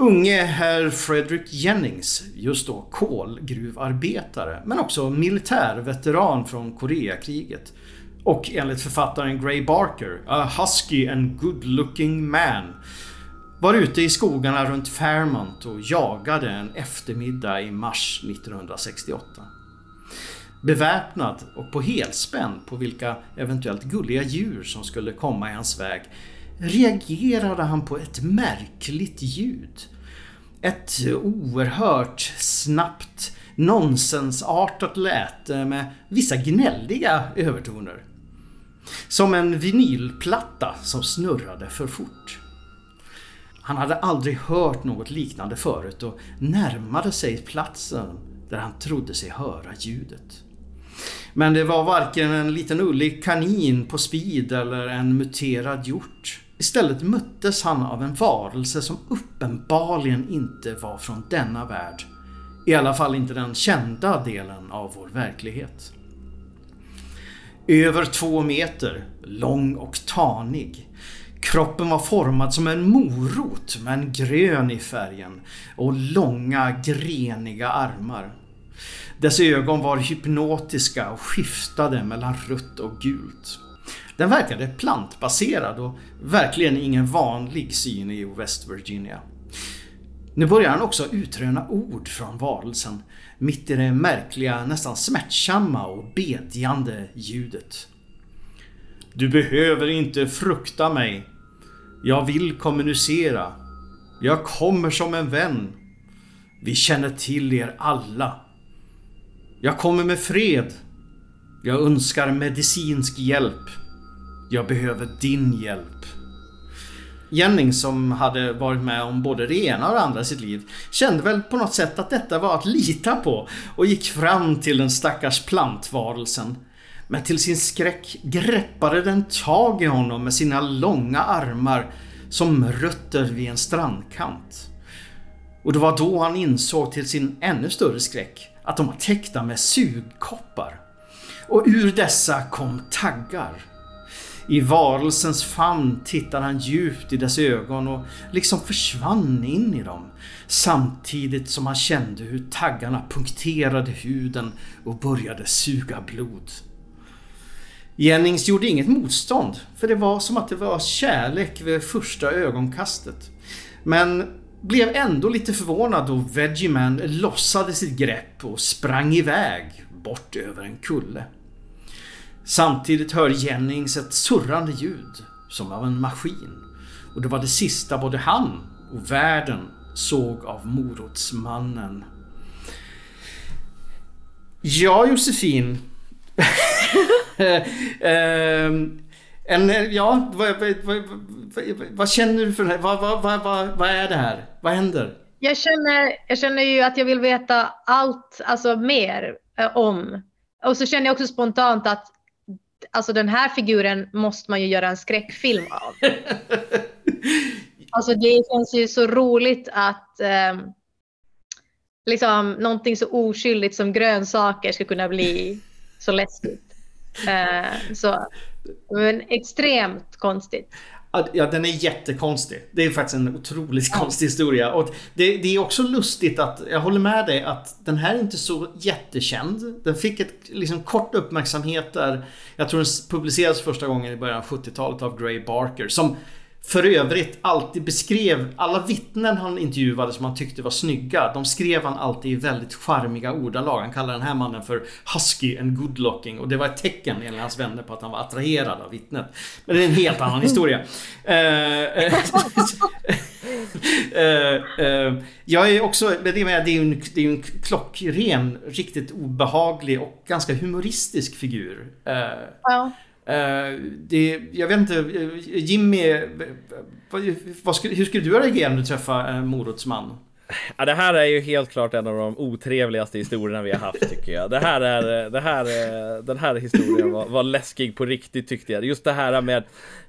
S1: Unge herr Frederick Jennings, just då kolgruvarbetare, men också militärveteran från Koreakriget. Och enligt författaren Gray Barker, a husky and good looking man, var ute i skogarna runt Fairmont och jagade en eftermiddag i mars 1968. Beväpnad och på helspänn på vilka eventuellt gulliga djur som skulle komma i hans väg reagerade han på ett märkligt ljud. Ett oerhört snabbt nonsensartat läte med vissa gnälliga övertoner. Som en vinylplatta som snurrade för fort. Han hade aldrig hört något liknande förut och närmade sig platsen där han trodde sig höra ljudet. Men det var varken en liten ullig kanin på speed eller en muterad hjort. Istället möttes han av en varelse som uppenbarligen inte var från denna värld. I alla fall inte den kända delen av vår verklighet. Över två meter, lång och tanig. Kroppen var formad som en morot men grön i färgen och långa greniga armar. Dess ögon var hypnotiska och skiftade mellan rött och gult. Den verkade plantbaserad och verkligen ingen vanlig syn i West Virginia. Nu börjar han också utröna ord från varelsen mitt i det märkliga, nästan smärtsamma och bedjande ljudet. Du behöver inte frukta mig. Jag vill kommunicera. Jag kommer som en vän. Vi känner till er alla. Jag kommer med fred. Jag önskar medicinsk hjälp. Jag behöver din hjälp. Jennings som hade varit med om både det ena och det andra i sitt liv kände väl på något sätt att detta var att lita på och gick fram till den stackars plantvarelsen. Men till sin skräck greppade den tag i honom med sina långa armar som rötter vid en strandkant. Och det var då han insåg till sin ännu större skräck att de var täckta med sugkoppar. Och ur dessa kom taggar. I varelsens famn tittade han djupt i dess ögon och liksom försvann in i dem. Samtidigt som han kände hur taggarna punkterade huden och började suga blod. Jennings gjorde inget motstånd, för det var som att det var kärlek vid första ögonkastet. Men blev ändå lite förvånad då Veggieman lossade sitt grepp och sprang iväg bort över en kulle. Samtidigt hör Jennings ett surrande ljud som av en maskin. Och det var det sista både han och världen såg av morotsmannen. Ja, Josefin. Ehm, en, ja, vad, vad, vad, vad, känner du för det här? Vad, vad, vad, vad, är det här? Vad händer?
S2: Jag känner, jag känner ju att jag vill veta allt, alltså mer eh, om. Och så känner jag också spontant att alltså den här figuren måste man ju göra en skräckfilm av. alltså det känns ju så roligt att eh, liksom någonting så oskyldigt som grönsaker ska kunna bli så läskigt. Eh, så, men extremt konstigt.
S1: Ja, den är jättekonstig. Det är faktiskt en otroligt konstig historia. Och det, det, är också lustigt att, jag håller med dig, att den här är inte så jättekänd. Den fick ett liksom kort uppmärksamhet där, jag tror den publicerades första gången i början av 70-talet av Gray Barker. Som för övrigt alltid beskrev alla vittnen han intervjuade som han tyckte var snygga. De skrev han alltid i väldigt charmiga ordalag. Han kallade den här mannen för Husky and good looking och det var ett tecken enligt hans vänner på att han var attraherad av vittnet. Men det är en helt annan historia. Eh, eh, eh, jag är också, det är ju en, det är en klockren, riktigt obehaglig och ganska humoristisk figur. Ja. Eh, det, jag vet inte, eh, Jimmy, eh, vad, vad skulle, hur skulle du reagera om du träffade en morotsman?
S3: Ja, det här är ju helt klart en av de otrevligaste historierna vi har haft tycker jag. Det här är, det här, den här historien var, var läskig på riktigt tyckte jag. Just det här med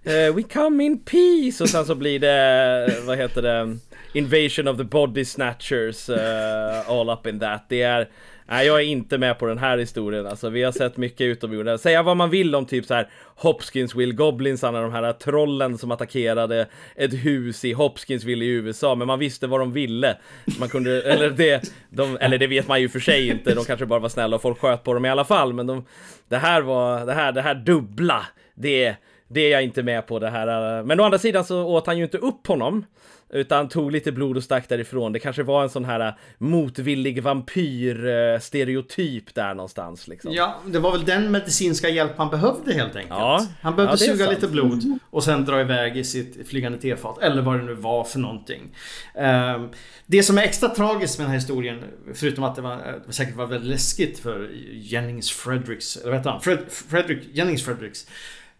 S3: uh, We come in peace och sen så blir det, vad heter det, Invasion of the body snatchers uh, all up in that. Det är Nej, jag är inte med på den här historien. Alltså, vi har sett mycket utomjordingar. Säga vad man vill om typ så här Hopkinsville Goblinsarna, de här äh, trollen som attackerade ett hus i Hopkinsville i USA, men man visste vad de ville. Man kunde, eller det, de, eller det vet man ju för sig inte. De kanske bara var snälla och folk sköt på dem i alla fall, men de, det här var, det här, det här dubbla, det, det är jag inte med på det här. Äh. Men å andra sidan så åt han ju inte upp honom. Utan tog lite blod och stack därifrån. Det kanske var en sån här äh, motvillig vampyr-stereotyp där någonstans. Liksom.
S1: Ja, det var väl den medicinska hjälp han behövde helt enkelt. Ja, han behövde ja, suga lite blod och sen dra iväg i sitt flygande tefat. Eller vad det nu var för någonting. Ehm, det som är extra tragiskt med den här historien, förutom att det var, äh, säkert var väldigt läskigt för Jennings Fredericks, eller vad heter han? Fred, Frederick, Jennings Fredericks.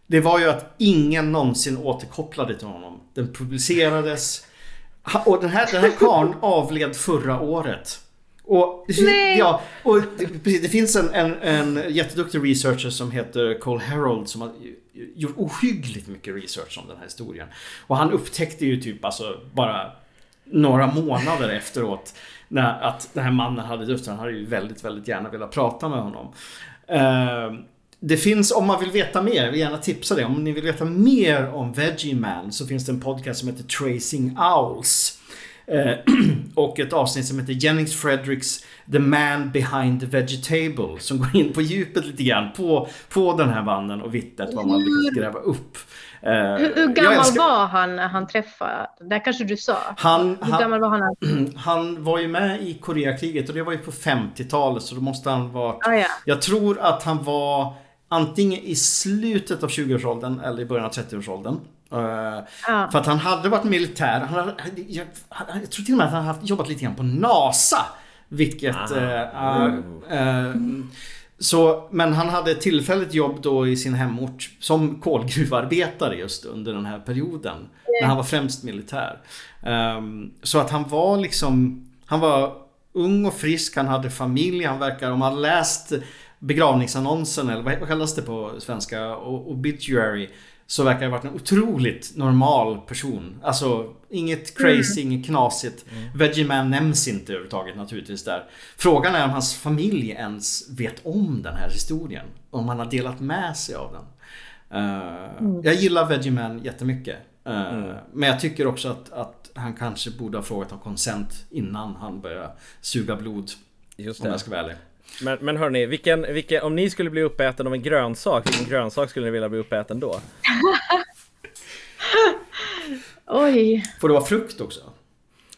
S1: Det var ju att ingen någonsin återkopplade till honom. Den publicerades och den här, den här karln avled förra året. Och,
S2: Nej.
S1: Ja, och det, det finns en, en, en jätteduktig researcher som heter Cole Harold som har gjort ohyggligt mycket research om den här historien. Och han upptäckte ju typ alltså bara några månader efteråt när, att den här mannen hade dött. Han hade ju väldigt, väldigt gärna velat prata med honom. Uh, det finns, om man vill veta mer, jag vill gärna tipsa det. Om ni vill veta mer om Veggie Man så finns det en podcast som heter Tracing Owls. Eh, och ett avsnitt som heter Jennings Fredericks The Man Behind the Vegetable. Som går in på djupet lite grann på, på den här mannen och vittnet vad man lyckats gräva upp.
S2: Eh, hur, hur, gammal älskar... var han när han träffade? Det kanske du sa.
S1: Han, hur han, gammal var han? Han var ju med i Koreakriget och det var ju på 50-talet så då måste han vara... Ah, ja. Jag tror att han var antingen i slutet av 20-årsåldern eller i början av 30-årsåldern. Uh, ja. För att han hade varit militär. Han hade, jag, jag, tror till och med att han hade jobbat lite grann på NASA. Vilket... Uh, uh, så, men han hade tillfälligt jobb då i sin hemort som kolgruvarbetare just under den här perioden. Mm. När han var främst militär. Um, så att han var liksom... Han var ung och frisk, han hade familj, han verkar... Om man läst begravningsannonsen, eller vad kallas det på svenska? Obituary. Så verkar ha varit en otroligt normal person. Alltså inget crazy, mm. inget knasigt. Mm. Veggieman nämns inte överhuvudtaget naturligtvis där. Frågan är om hans familj ens vet om den här historien. Om han har delat med sig av den. Uh, mm. Jag gillar Veggieman jättemycket. Uh, mm. Men jag tycker också att, att han kanske borde ha frågat om konsent innan han började suga blod. Just det. Om jag ska vara ärlig.
S3: Men, men hörni, vilken, vilken, om ni skulle bli uppäten av en grönsak, vilken grönsak skulle ni vilja bli uppäten då?
S2: Oj.
S1: Får det vara frukt också?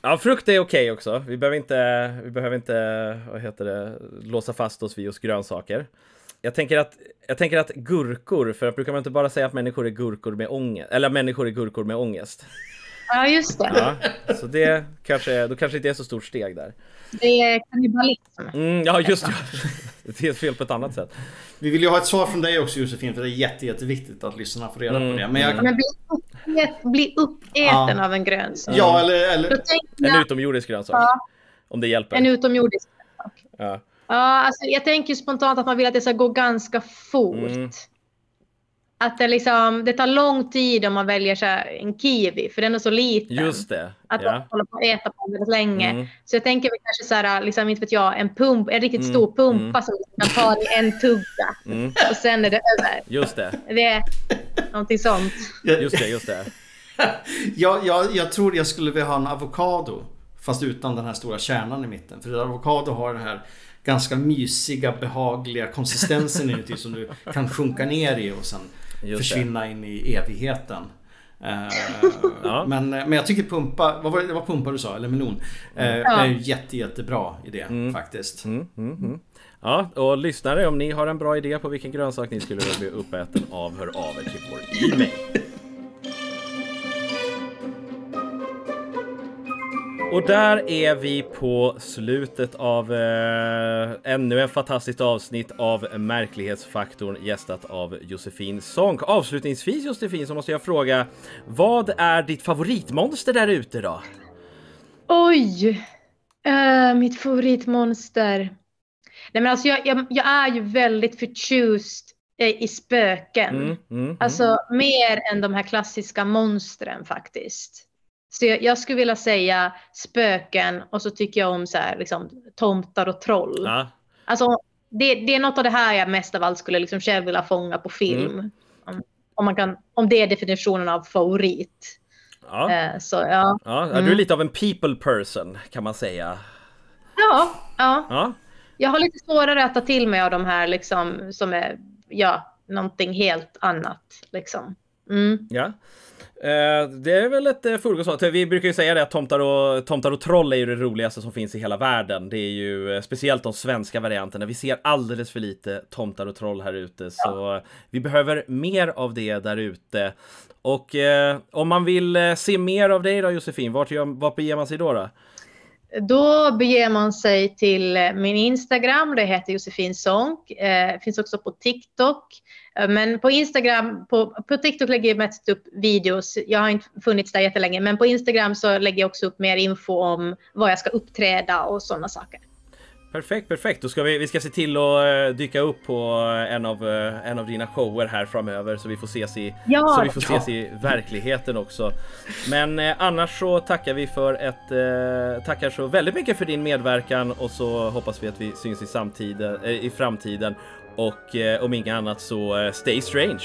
S3: Ja, frukt är okej också. Vi behöver inte, vi behöver inte, vad heter det, låsa fast oss vid just grönsaker. Jag tänker att, jag tänker att gurkor, för att brukar man inte bara säga att människor är gurkor med ångest, eller människor är gurkor med ångest.
S2: Ja, just det.
S3: Ja, så det kanske, då kanske inte är så stort steg där.
S2: Det är kannibalism.
S3: Mm, ja, just det. Det är fel på ett annat sätt.
S1: Vi vill ju ha ett svar från dig också Josefin för det är jätte, jätteviktigt att lyssnarna får reda
S3: Mm,
S1: på det. Men jag,
S2: Men bli, uppät, bli uppäten av en grönsak.
S1: Ja, eller, eller
S2: tänker
S3: En
S2: jag
S3: utomjordisk grönsak.
S2: Ja.
S3: Om det hjälper.
S2: en utomjordisk grönsak.
S3: Ja.
S2: Ja, alltså jag tänker spontant att man vill att det ska gå ganska fort.
S3: Mm.
S2: Att det, liksom, det tar lång tid om man väljer så en kiwi, för den är så liten.
S3: Just det.
S2: Att
S3: Ja.
S2: man håller på att äta på den väldigt länge.
S3: Mm.
S2: Så jag tänker kanske så här, liksom, inte vet jag, en pump, en riktigt
S3: Mm,
S2: stor pumpa som man tar i en tugga.
S3: Mm.
S2: Och sen är det över.
S3: Just det.
S2: Det är någonting sånt.
S3: Just det, just det.
S1: jag, jag, jag tror jag skulle vilja ha en avokado. Fast utan den här stora kärnan i mitten. För avokado har den här ganska mysiga, behagliga konsistensen inuti som du kan sjunka ner i och sen
S3: Just det.
S1: försvinna in i evigheten. Eh,
S3: Ja.
S1: men, men jag tycker pumpa, vad var det, det var pumpa du sa? Eller melon? Uh, är ju jätte, jättebra idé faktiskt.
S3: Mm, mm, mm. Ja, och lyssnare, om ni har en bra idé på vilken grönsak ni skulle vilja bli uppäten av, hör av er till vår e-mail. Och där är vi på slutet av eh, ännu en fantastiskt avsnitt av Märklighetsfaktorn gästat av Josefin Sonck. Avslutningsvis Josefin så måste jag fråga, vad är ditt favoritmonster där ute då?
S2: Oj! Eh, mitt favoritmonster. Nej, men alltså jag, jag, jag är ju väldigt förtjust i spöken.
S3: Mm, mm, mm.
S2: Alltså mer än de här klassiska monstren faktiskt. Så jag, jag skulle vilja säga spöken och så tycker jag om så här, liksom, tomtar och troll.
S3: Ja,
S2: Alltså, det, det är något av det här jag mest av allt skulle liksom själv vilja fånga på film.
S3: Mm.
S2: Om, om, man kan, om det är definitionen av favorit.
S3: ja.
S2: Eh, så ja.
S3: Ja,
S2: Mm.
S3: du är lite av en people person kan man säga.
S2: Ja, ja.
S3: Ja,
S2: Jag har lite svårare att ta till mig av de här liksom, som är ja, någonting helt annat. Liksom. Mm.
S3: ja. Eh, det är väl ett fullgott svar. Vi brukar ju säga det att tomtar och, tomtar och troll är ju det roligaste som finns i hela världen. Det är ju eh, speciellt de svenska varianterna. Vi ser alldeles för lite tomtar och troll här ute, så vi behöver mer av det där ute. Och eh, om man vill eh, se mer av dig då Josefin, vart, gör, vart beger man sig då? då?
S2: Då beger man sig till eh, min Instagram, det heter Josefin Sonk. Eh, finns också på TikTok. Eh, men på Instagram, på, på TikTok lägger jag mest upp videos. Jag har inte funnits där jättelänge, men på Instagram så lägger jag också upp mer info om vad jag ska uppträda och sådana saker.
S3: Perfekt, perfekt. Då ska vi, vi ska se till att eh, dyka upp på en av, eh, en av dina shower här framöver så vi får ses i,
S2: Ja.
S3: så vi får ses i verkligheten också. Men eh, annars så tackar vi för ett, eh, tackar så väldigt mycket för din medverkan och så hoppas vi att vi syns i, samtiden, eh, i framtiden. Och eh, om inget annat så eh, stay strange.